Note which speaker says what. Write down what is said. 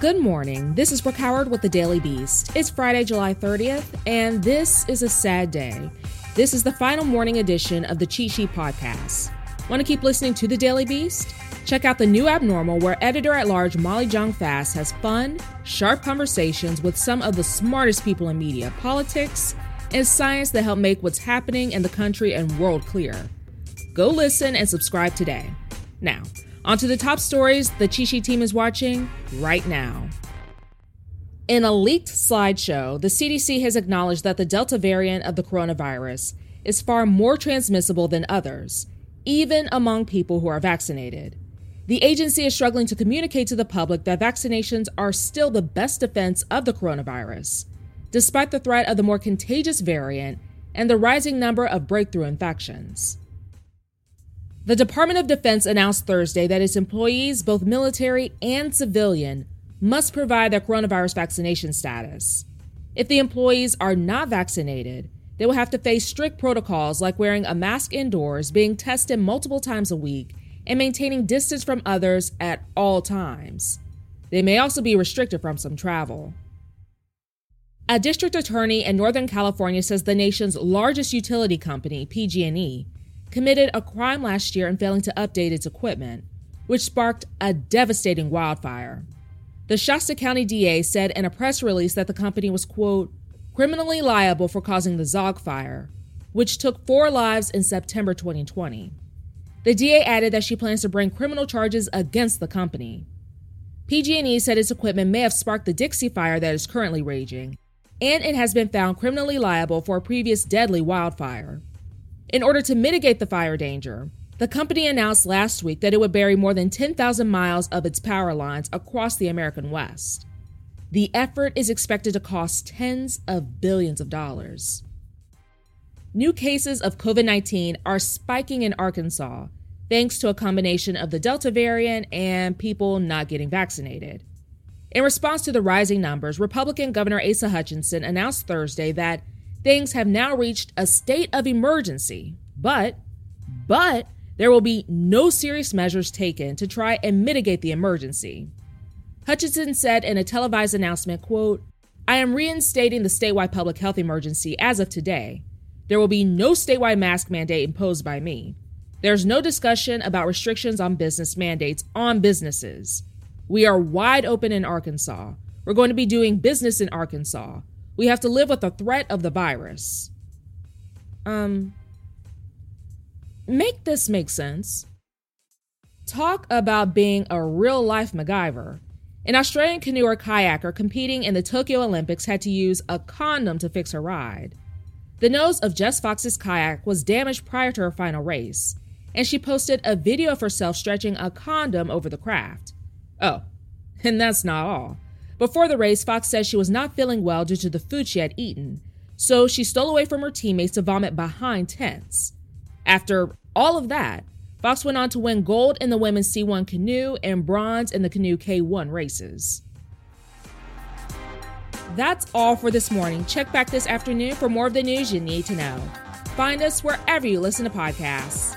Speaker 1: Good morning. This is Brooke Howard with the Daily Beast. It's Friday, July 30th, and this is a sad day. This is the final morning edition of the Cheat Sheet Podcast. Want to keep listening to the Daily Beast? Check out the new Abnormal, where editor at large Molly Jong Fast has fun, sharp conversations with some of the smartest people in media, politics, and science that help make what's happening in the country and world clear. Go listen and subscribe today. Now, on to the top stories the Sheet team is watching right now. In a leaked slideshow, the CDC has acknowledged that the Delta variant of the coronavirus is far more transmissible than others, even among people who are vaccinated. The agency is struggling to communicate to the public that vaccinations are still the best defense of the coronavirus, despite the threat of the more contagious variant and the rising number of breakthrough infections. The Department of Defense announced Thursday that its employees, both military and civilian, must provide their coronavirus vaccination status. If the employees are not vaccinated, they will have to face strict protocols like wearing a mask indoors, being tested multiple times a week, and maintaining distance from others at all times. They may also be restricted from some travel. A district attorney in Northern California says the nation's largest utility company, PG&E, committed a crime last year in failing to update its equipment, which sparked a devastating wildfire. The Shasta County DA said in a press release that the company was, quote, criminally liable for causing the Zogg fire, which took four lives in September 2020. The DA added that she plans to bring criminal charges against the company. PG&E said its equipment may have sparked the Dixie Fire that is currently raging, and it has been found criminally liable for a previous deadly wildfire. In order to mitigate the fire danger, the company announced last week that it would bury more than 10,000 miles of its power lines across the American West. The effort is expected to cost tens of billions of dollars. New cases of COVID 19 are spiking in Arkansas thanks to a combination of the Delta variant and people not getting vaccinated. In response to the rising numbers, Republican Governor Asa Hutchinson announced Thursday that things have now reached a state of emergency, but but there will be no serious measures taken to try and mitigate the emergency. Hutchinson said in a televised announcement, quote, I am reinstating the statewide public health emergency as of today. There will be no statewide mask mandate imposed by me. There's no discussion about restrictions on business mandates on businesses. We are wide open in Arkansas. We're going to be doing business in Arkansas. We have to live with the threat of the virus. Um, make this make sense. Talk about being a real life MacGyver. An Australian canoeer kayaker competing in the Tokyo Olympics had to use a condom to fix her ride. The nose of Jess Fox's kayak was damaged prior to her final race, and she posted a video of herself stretching a condom over the craft. Oh, and that's not all. Before the race, Fox says she was not feeling well due to the food she had eaten, so she stole away from her teammates to vomit behind tents. After all of that, Fox went on to win gold in the women's C1 canoe and bronze in the canoe K1 races. That's all for this morning. Check back this afternoon for more of the news you need to know. Find us wherever you listen to podcasts.